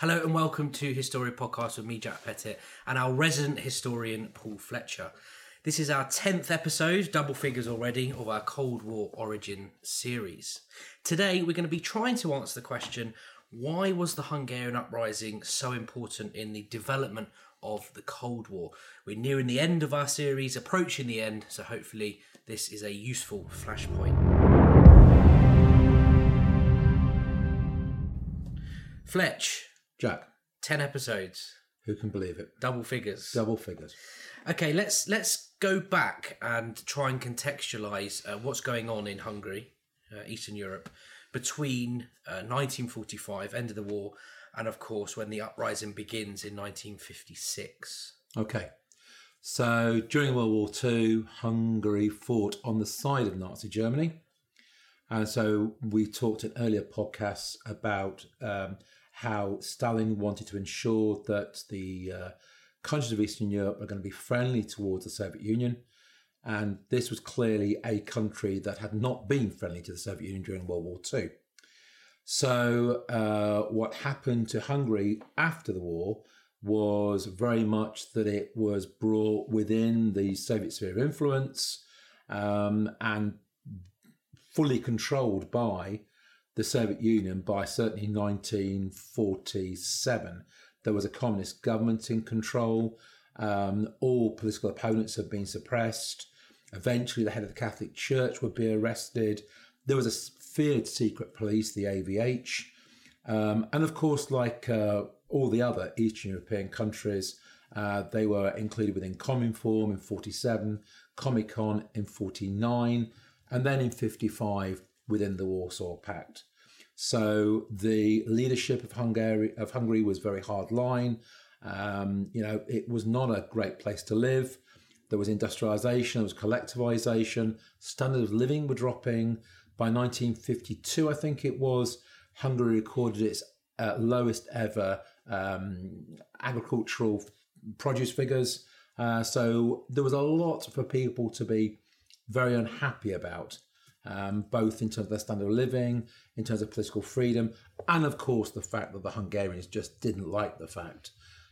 Hello and welcome to Historia Podcast with me, Jack Pettit, and our resident historian, Paul Fletcher. This is our 10th episode, double figures already, of our Cold War Origin series. Today, we're going to be trying to answer the question why was the Hungarian uprising so important in the development of the Cold War? We're nearing the end of our series, approaching the end, so hopefully, this is a useful flashpoint. Fletch, Jack, 10 episodes, who can believe it? double figures. Double figures. Okay, let's let's go back and try and contextualize uh, what's going on in Hungary, uh, Eastern Europe, between uh, 1945, end of the war, and of course when the uprising begins in 1956. Okay. So during World War II, Hungary fought on the side of Nazi Germany. And so we talked in earlier podcasts about um, how Stalin wanted to ensure that the uh, countries of Eastern Europe are going to be friendly towards the Soviet Union. And this was clearly a country that had not been friendly to the Soviet Union during World War II. So, uh, what happened to Hungary after the war was very much that it was brought within the Soviet sphere of influence um, and fully controlled by the Soviet Union by certainly 1947. There was a communist government in control. Um, all political opponents had been suppressed. Eventually, the head of the Catholic Church would be arrested. There was a feared secret police, the AVH. Um, and of course, like uh, all the other Eastern European countries, uh, they were included within Cominform in 47, Comecon in 49, and then in 55 within the Warsaw Pact. So the leadership of Hungary of Hungary was very hard line. Um, you know, it was not a great place to live. There was industrialization, there was collectivization, standard of living were dropping. By 1952, I think it was, Hungary recorded its uh, lowest ever um, agricultural produce figures. Uh, so there was a lot for people to be very unhappy about um, both in terms of their standard of living, in terms of political freedom, and of course the fact that the Hungarians just didn't like the fact.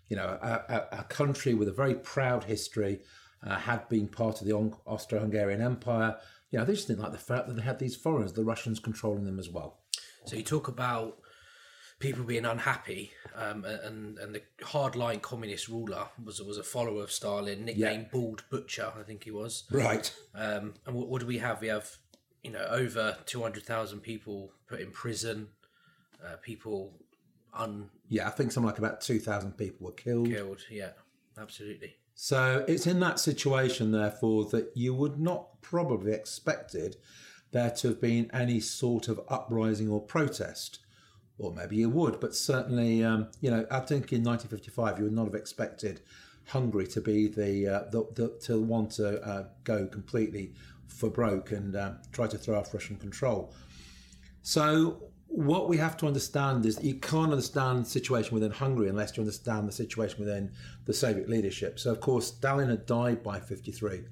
You know, a, a, a country with a very proud history uh, had been part of the Austro Hungarian Empire. You know, they just didn't like the fact that they had these foreigners, the Russians controlling them as well. So you talk about people being unhappy, um, and and the hardline communist ruler was was a follower of Stalin, nicknamed yeah. Bald Butcher, I think he was. Right. Um, and what, what do we have? We have you know over two hundred thousand people put in prison, uh, people un yeah, I think something like about two thousand people were killed. Killed, yeah, absolutely. So it's in that situation, therefore, that you would not probably expected there to have been any sort of uprising or protest. Or maybe you would, but certainly, um, you know, I think in 1955 you would not have expected Hungary to be the uh, the, the to want to uh, go completely for broke and uh, try to throw off Russian control. So what we have to understand is you can't understand the situation within Hungary unless you understand the situation within the Soviet leadership. So of course Stalin had died by 53.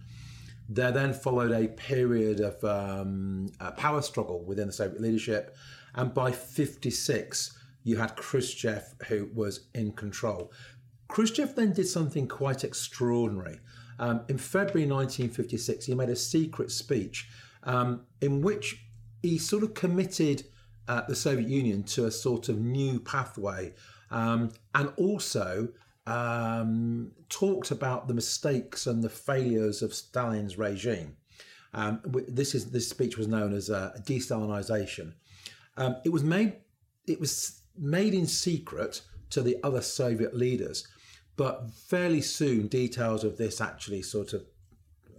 There then followed a period of um, a power struggle within the Soviet leadership, and by 56 you had Khrushchev who was in control. Khrushchev then did something quite extraordinary. Um, in February 1956, he made a secret speech um, in which he sort of committed uh, the Soviet Union to a sort of new pathway um, and also um, talked about the mistakes and the failures of Stalin's regime. Um, this is this speech was known as uh, de-Stalinization. Um, it was made it was made in secret to the other Soviet leaders, but fairly soon, details of this actually sort of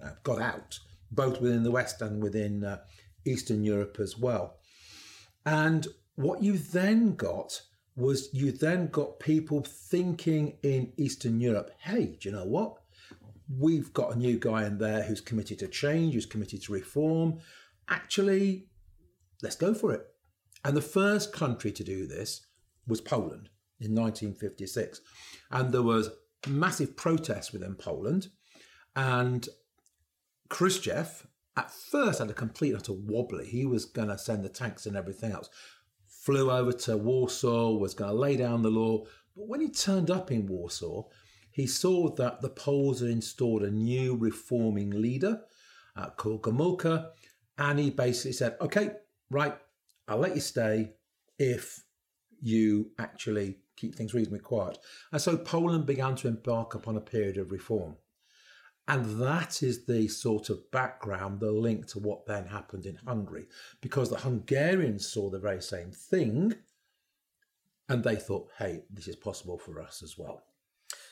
uh, got out, both within the West and within uh, Eastern Europe as well. And what you then got was you then got people thinking in Eastern Europe, hey, do you know what? We've got a new guy in there who's committed to change, who's committed to reform. Actually, let's go for it. And the first country to do this was Poland in 1956. And there was massive protests within Poland. And Khrushchev at first had a complete utter wobbly. He was going to send the tanks and everything else. flew over to Warsaw, was going to lay down the law. But when he turned up in Warsaw, he saw that the Poles had installed a new reforming leader uh, called Gomulka, and he basically said, "Okay, right, I'll let you stay if you actually keep things reasonably quiet." And so Poland began to embark upon a period of reform. And that is the sort of background, the link to what then happened in Hungary, because the Hungarians saw the very same thing and they thought, hey, this is possible for us as well.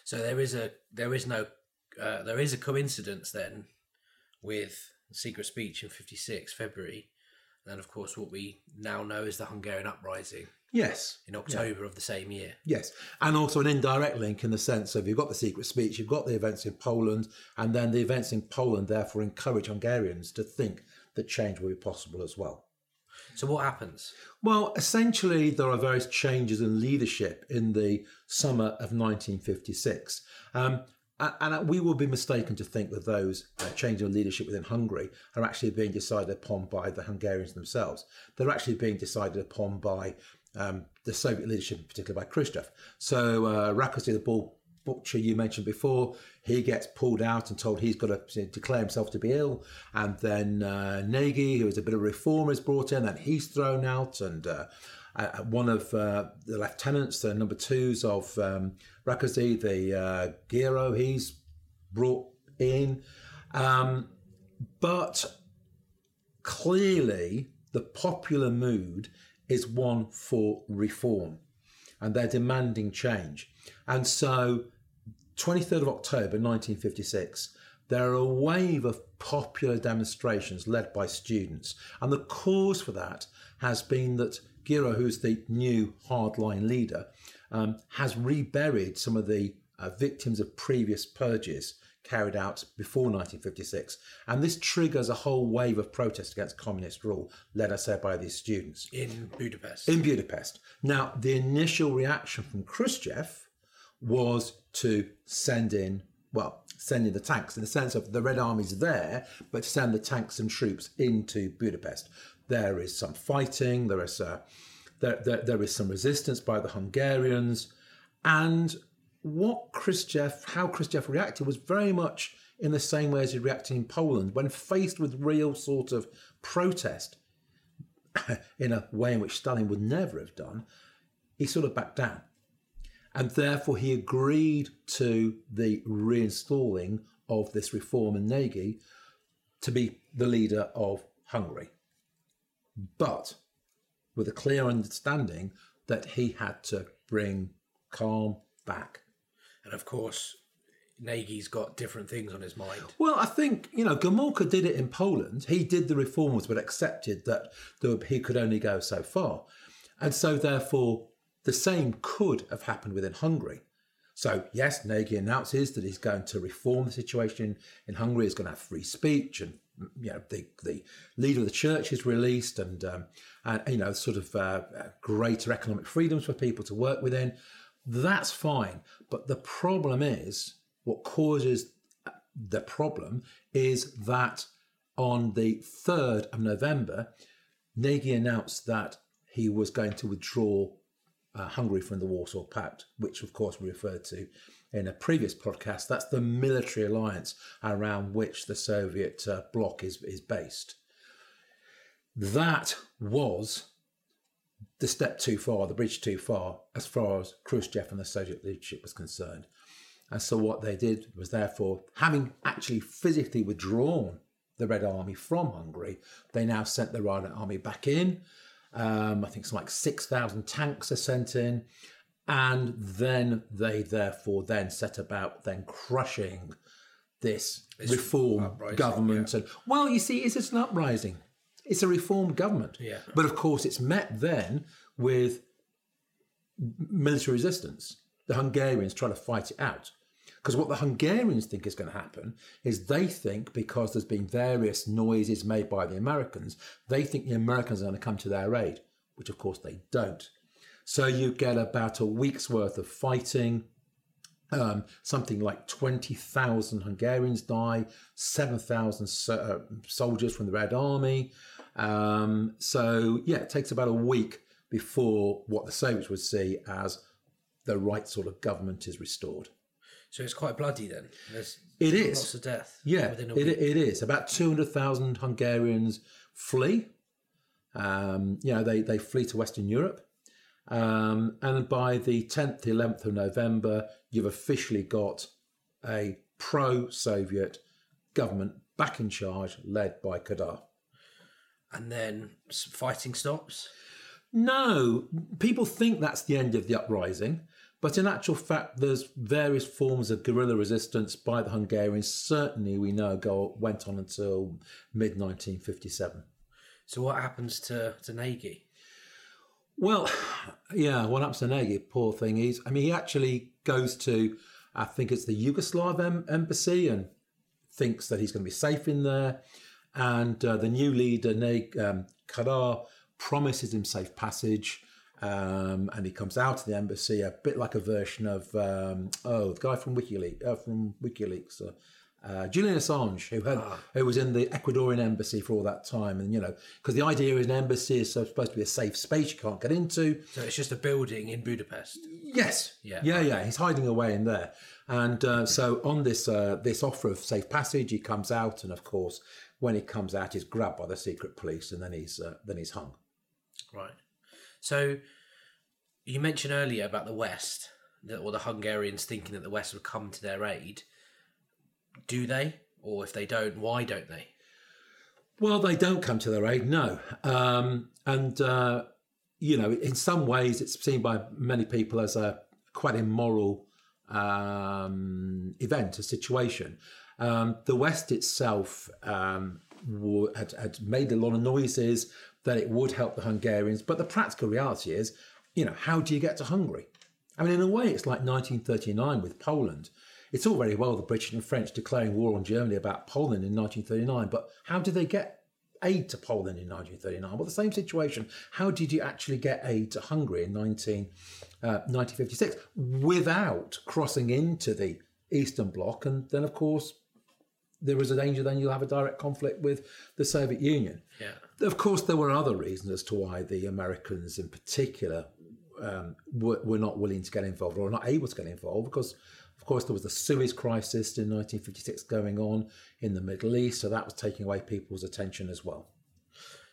So there is a there is no uh, there is a coincidence then with secret speech in 56 February and of course what we now know is the Hungarian uprising Yes. in October of the same year. Yes, and also an indirect link in the sense of you've got the secret speech, you've got the events in Poland, and then the events in Poland therefore encourage Hungarians to think that change will be possible as well. So what happens? Well, essentially, there are various changes in leadership in the summer of 1956. Um, and we will be mistaken to think that those uh, changes in leadership within Hungary are actually being decided upon by the Hungarians themselves. They're actually being decided upon by um, the Soviet leadership, particularly by Khrushchev. So, uh, the ball butcher you mentioned before, he gets pulled out and told he's got to declare himself to be ill. And then uh, Nagy, who is a bit of a reformer, is brought in, and he's thrown out. And uh, one of uh, the lieutenants, the number twos of um, the uh, Gerő, he's brought in. Um, but clearly, the popular mood is one for reform and they're demanding change. And so, 23rd of October 1956, there are a wave of popular demonstrations led by students. And the cause for that has been that Gerő, who's the new hardline leader, um, has reburied some of the uh, victims of previous purges carried out before 1956. And this triggers a whole wave of protest against communist rule, led, I say, by these students In Budapest. in Budapest. Now, the initial reaction from Khrushchev was to send in, well, send in the tanks in the sense of the Red Army's there, but to send the tanks and troops into Budapest. There is some fighting, there is, uh, there, there, there is some resistance by the Hungarians, and what Khrushchev, how Khrushchev reacted was very much in the same way as he reacted in Poland when faced with real sort of protest in a way in which Stalin would never have done, he sort of backed down. And therefore, he agreed to the reinstalling of this reform in Nagy to be the leader of Hungary. But with a clear understanding that he had to bring calm back. And of course, Nagy's got different things on his mind. Well, I think, you know, Gomulka did it in Poland. He did the reforms, but accepted that he could only go so far. And so, therefore, the same could have happened within Hungary. So, yes, Nagy announces that he's going to reform the situation in Hungary, he's going to have free speech, and, you know, the, the leader of the church is released, and, um, and you know, sort of uh, greater economic freedoms for people to work within. That's fine. But the problem is, what causes the problem is that on the 3rd of November, Nagy announced that he was going to withdraw uh, Hungary from the Warsaw Pact, which, of course, we referred to in a previous podcast. That's the military alliance around which the Soviet uh, bloc is, is based. That was the step too far, the bridge too far, as far as Khrushchev and the Soviet leadership was concerned. And so what they did was therefore, having actually physically withdrawn the Red Army from Hungary, they now sent the Red Army back in. Um, I think some like 6,000 tanks are sent in. And then they therefore then set about then crushing this, reform uprising, government. And well, you see, it's just an uprising. It's a reform government. Yeah. But of course, it's met then with military resistance. The Hungarians try to fight it out. Because what the Hungarians think is going to happen is they think because there's been various noises made by the Americans, they think the Americans are going to come to their aid, which of course they don't. So you get about a week's worth of fighting. Um, something like 20,000 Hungarians die, 7,000 so- uh, soldiers from the Red Army. Um, so, yeah, it takes about a week before what the Soviets would see as the right sort of government is restored. So it's quite bloody then. There's It is. lots of death. Yeah, within a it, week. it is. About 200,000 Hungarians flee. Um, you know, they, they flee to Western Europe. Um, and by the 10th, 11th of November, you've officially got a pro Soviet government back in charge, led by Kadar. and then fighting stops. No, people think that's the end of the uprising, but in actual fact, there's various forms of guerrilla resistance by the Hungarians. Certainly, we know go went on until mid 1957. So what happens to to Nagy? Well, yeah, to Nagy? Poor thing. He's, I mean, he actually goes to, I think it's the Yugoslav em- embassy and thinks that he's going to be safe in there. And uh, the new leader, Neg, um, Kadar, promises him safe passage. Um, and he comes out of the embassy a bit like a version of um, oh the guy from WikiLeaks uh, from WikiLeaks uh, uh, Julian Assange who had who was in the Ecuadorian embassy for all that time and you know because the idea is an embassy is supposed to be a safe space you can't get into So it's just a building in Budapest. Yes. Yeah. Yeah, yeah. He's hiding away in there, and uh, so on this uh, this offer of safe passage, he comes out, and of course, when he comes out, he's grabbed by the secret police, and then he's uh, then he's hung. Right. So you mentioned earlier about the West, or the Hungarians thinking that the West would come to their aid. Do they? Or if they don't, why don't they? Well, they don't come to their aid, no. Um, and, uh, you know, in some ways, it's seen by many people as a quite immoral um, event, a situation. Um, the West itself um, wa- had, had made a lot of noises that it would help the Hungarians, but the practical reality is, you know, how do you get to Hungary? I mean, in a way, it's like 1939 with Poland. It's all very well the British and French declaring war on Germany about Poland in 1939, but how did they get aid to Poland in 1939? Well, the same situation. How did you actually get aid to Hungary in 19, uh, 1956 without crossing into the Eastern Bloc? And then, of course, there is a danger then you'll have a direct conflict with the Soviet Union. Yeah. Of course, there were other reasons as to why the Americans, in particular, um, were, were not willing to get involved or not able to get involved because, of course, there was the Suez Crisis in 1956 going on in the Middle East, so that was taking away people's attention as well.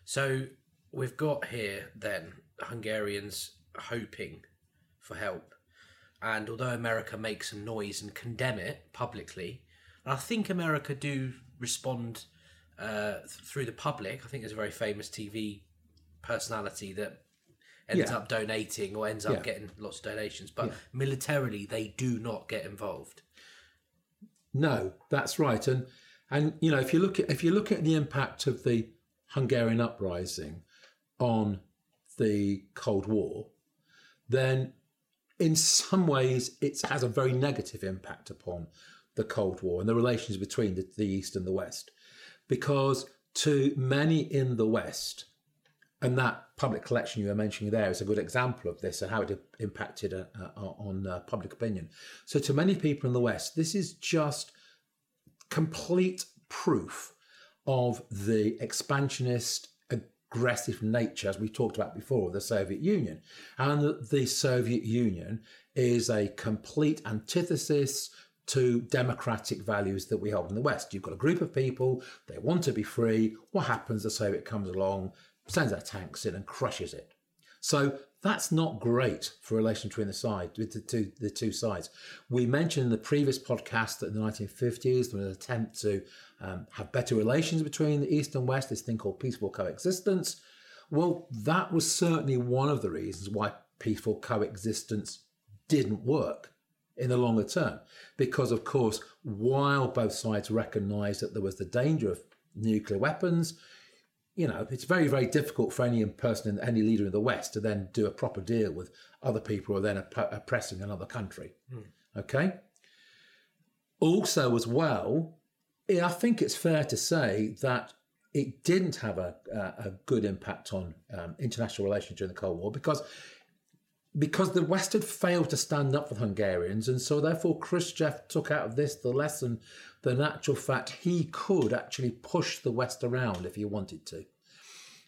So we've got here then Hungarians hoping for help. And although America makes some noise and condemn it publicly, and I think America do respond uh, th- through the public. I think there's a very famous TV personality that ends Yeah. up donating or ends up Yeah. getting lots of donations. But militarily, they do not get involved. No, that's right. And and you know, if you look at if you look at the impact of the Hungarian uprising on the Cold War, then in some ways it has a very negative impact upon the Cold War and the relations between the, the East and the West. Because to many in the West, and that public collection you were mentioning there is a good example of this and how it impacted uh, uh, on uh, public opinion. So, to many people in the West, this is just complete proof of the expansionist, aggressive nature, as we talked about before, of the Soviet Union. And the Soviet Union is a complete antithesis to democratic values that we hold in the West. You've got a group of people, they want to be free. What happens? The Soviet comes along, sends their tanks in and crushes it. So that's not great for relation between the side with the two the two sides. We mentioned in the previous podcast that in the 1950s there was an attempt to um, have better relations between the East and West. This thing called peaceful coexistence. Well, that was certainly one of the reasons why peaceful coexistence didn't work in the longer term, because of course, while both sides recognised that there was the danger of nuclear weapons, you know, it's very, very difficult for any person, any leader in the West to then do a proper deal with other people who are then opp- oppressing another country. Okay. Also, as well, I think it's fair to say that it didn't have a, a, a good impact on um, international relations during the Cold War because because the West had failed to stand up for the Hungarians, and so therefore Khrushchev took out of this the lesson that in actual fact he could actually push the West around if he wanted to.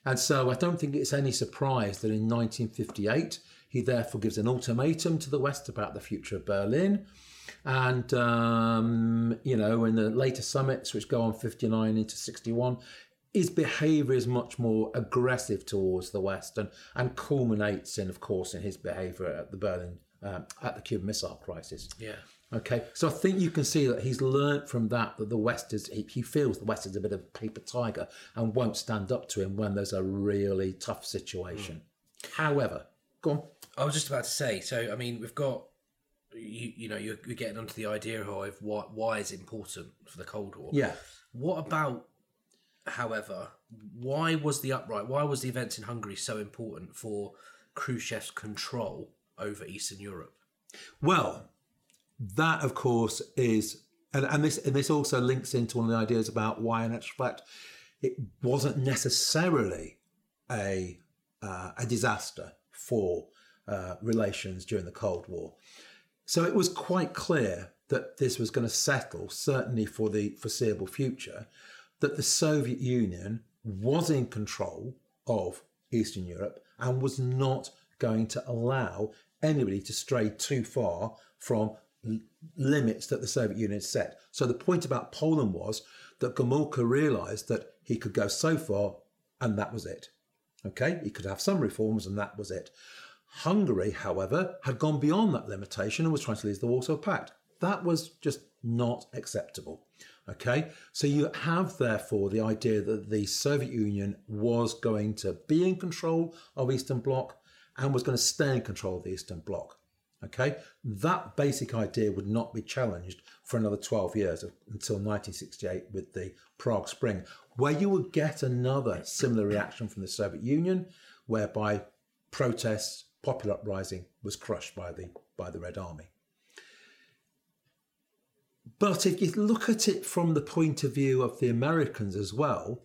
And so I don't think it's any surprise that in 1958 he therefore gives an ultimatum to the West about the future of Berlin. And, um, you know, in the later summits, which go on 59 into 61, his behaviour is much more aggressive towards the West and, and culminates in, of course, in his behaviour at the Berlin, um, at the Cuban Missile Crisis. Yeah. Okay, so I think you can see that he's learnt from that that the West is he, he feels the West is a bit of a paper tiger and won't stand up to him when there's a really tough situation. However, go on. I was just about to say. So, I mean, we've got you. You know, you're, you're getting onto the idea of why why is important for the Cold War. Yeah, What about, however, why was the upright? Why was the events in Hungary so important for Khrushchev's control over Eastern Europe? Well, that of course is, and, and this and this also links into one of the ideas about why, in actual fact, it wasn't necessarily a uh, a disaster for uh, relations during the Cold War. So it was quite clear that this was going to settle, certainly for the foreseeable future, that the Soviet Union was in control of Eastern Europe and was not going to allow anybody to stray too far from l- limits that the Soviet Union set. So the point about Poland was that Gomulka realized that he could go so far and that was it. Okay, he could have some reforms and that was it. Hungary, however, had gone beyond that limitation and was trying to leave the Warsaw Pact. That was just not acceptable. Okay, so you have therefore the idea that the Soviet Union was going to be in control of Eastern Bloc and was going to stay in control of the Eastern Bloc. Okay, that basic idea would not be challenged for another 12 years until 1968 with the Prague Spring, where you would get another similar reaction from the Soviet Union, whereby protests, popular uprising was crushed by the by the Red Army. But if you look at it from the point of view of the Americans as well,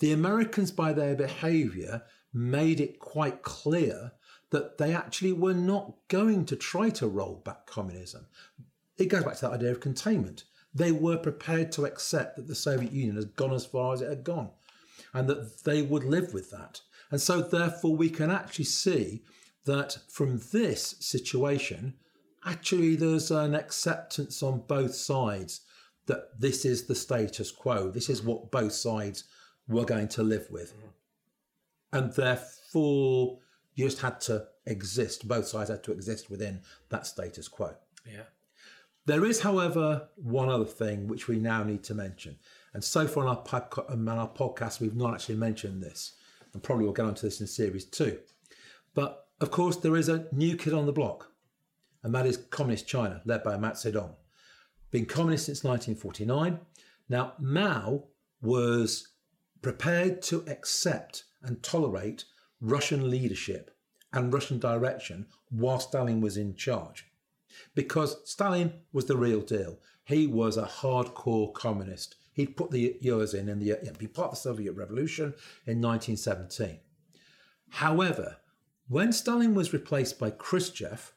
the Americans, by their behaviour, made it quite clear that they actually were not going to try to roll back communism. It goes back to that idea of containment. They were prepared to accept that the Soviet Union has gone as far as it had gone and that they would live with that. And so, therefore, we can actually see that from this situation, actually, there's an acceptance on both sides that this is the status quo. This is what both sides were going to live with. Mm-hmm. And therefore, you just had to exist. Both sides had to exist within that status quo. Yeah. There is, however, one other thing which we now need to mention. And so far on our, on um, our podcast, we've not actually mentioned this. And probably we'll get onto this in series two. But of course, there is a new kid on the block, and that is Communist China, led by Mao Zedong. Been communist since 1949. Now, Mao was prepared to accept and tolerate Russian leadership and Russian direction while Stalin was in charge. Because Stalin was the real deal. He was a hardcore communist. He'd put the years in and the, be part of the Soviet Revolution in 1917. However, when Stalin was replaced by Khrushchev,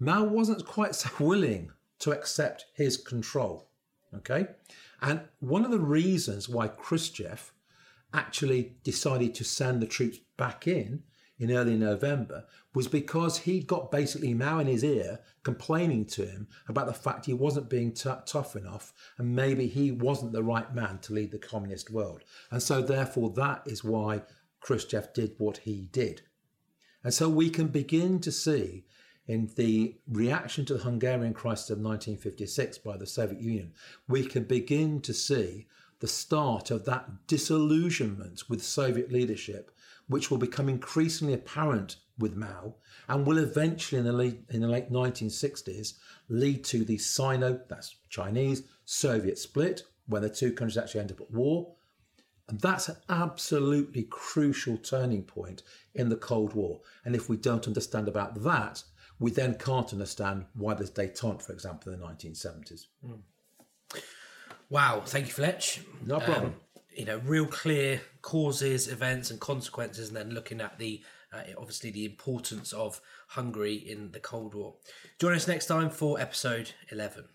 Mao wasn't quite so willing to accept his control. Okay? And one of the reasons why Khrushchev actually decided to send the troops back in in early November was because he got basically Mao in his ear complaining to him about the fact he wasn't being t- tough enough and maybe he wasn't the right man to lead the communist world. And so, therefore, that is why Khrushchev did what he did. And so we can begin to see in the reaction to the Hungarian crisis of 1956 by the Soviet Union, we can begin to see the start of that disillusionment with Soviet leadership, which will become increasingly apparent with Mao and will eventually in the late, in the late 1960s lead to the Sino, that's Chinese, Soviet split, when the two countries actually end up at war. And that's an absolutely crucial turning point in the Cold War. And if we don't understand about that, we then can't understand why there's détente, for example, in the 1970s. Wow. Thank you, Fletch. No problem. Um, you know, real clear causes, events, and consequences, and then looking at the uh, obviously the importance of Hungary in the Cold War. Join us next time for episode 11.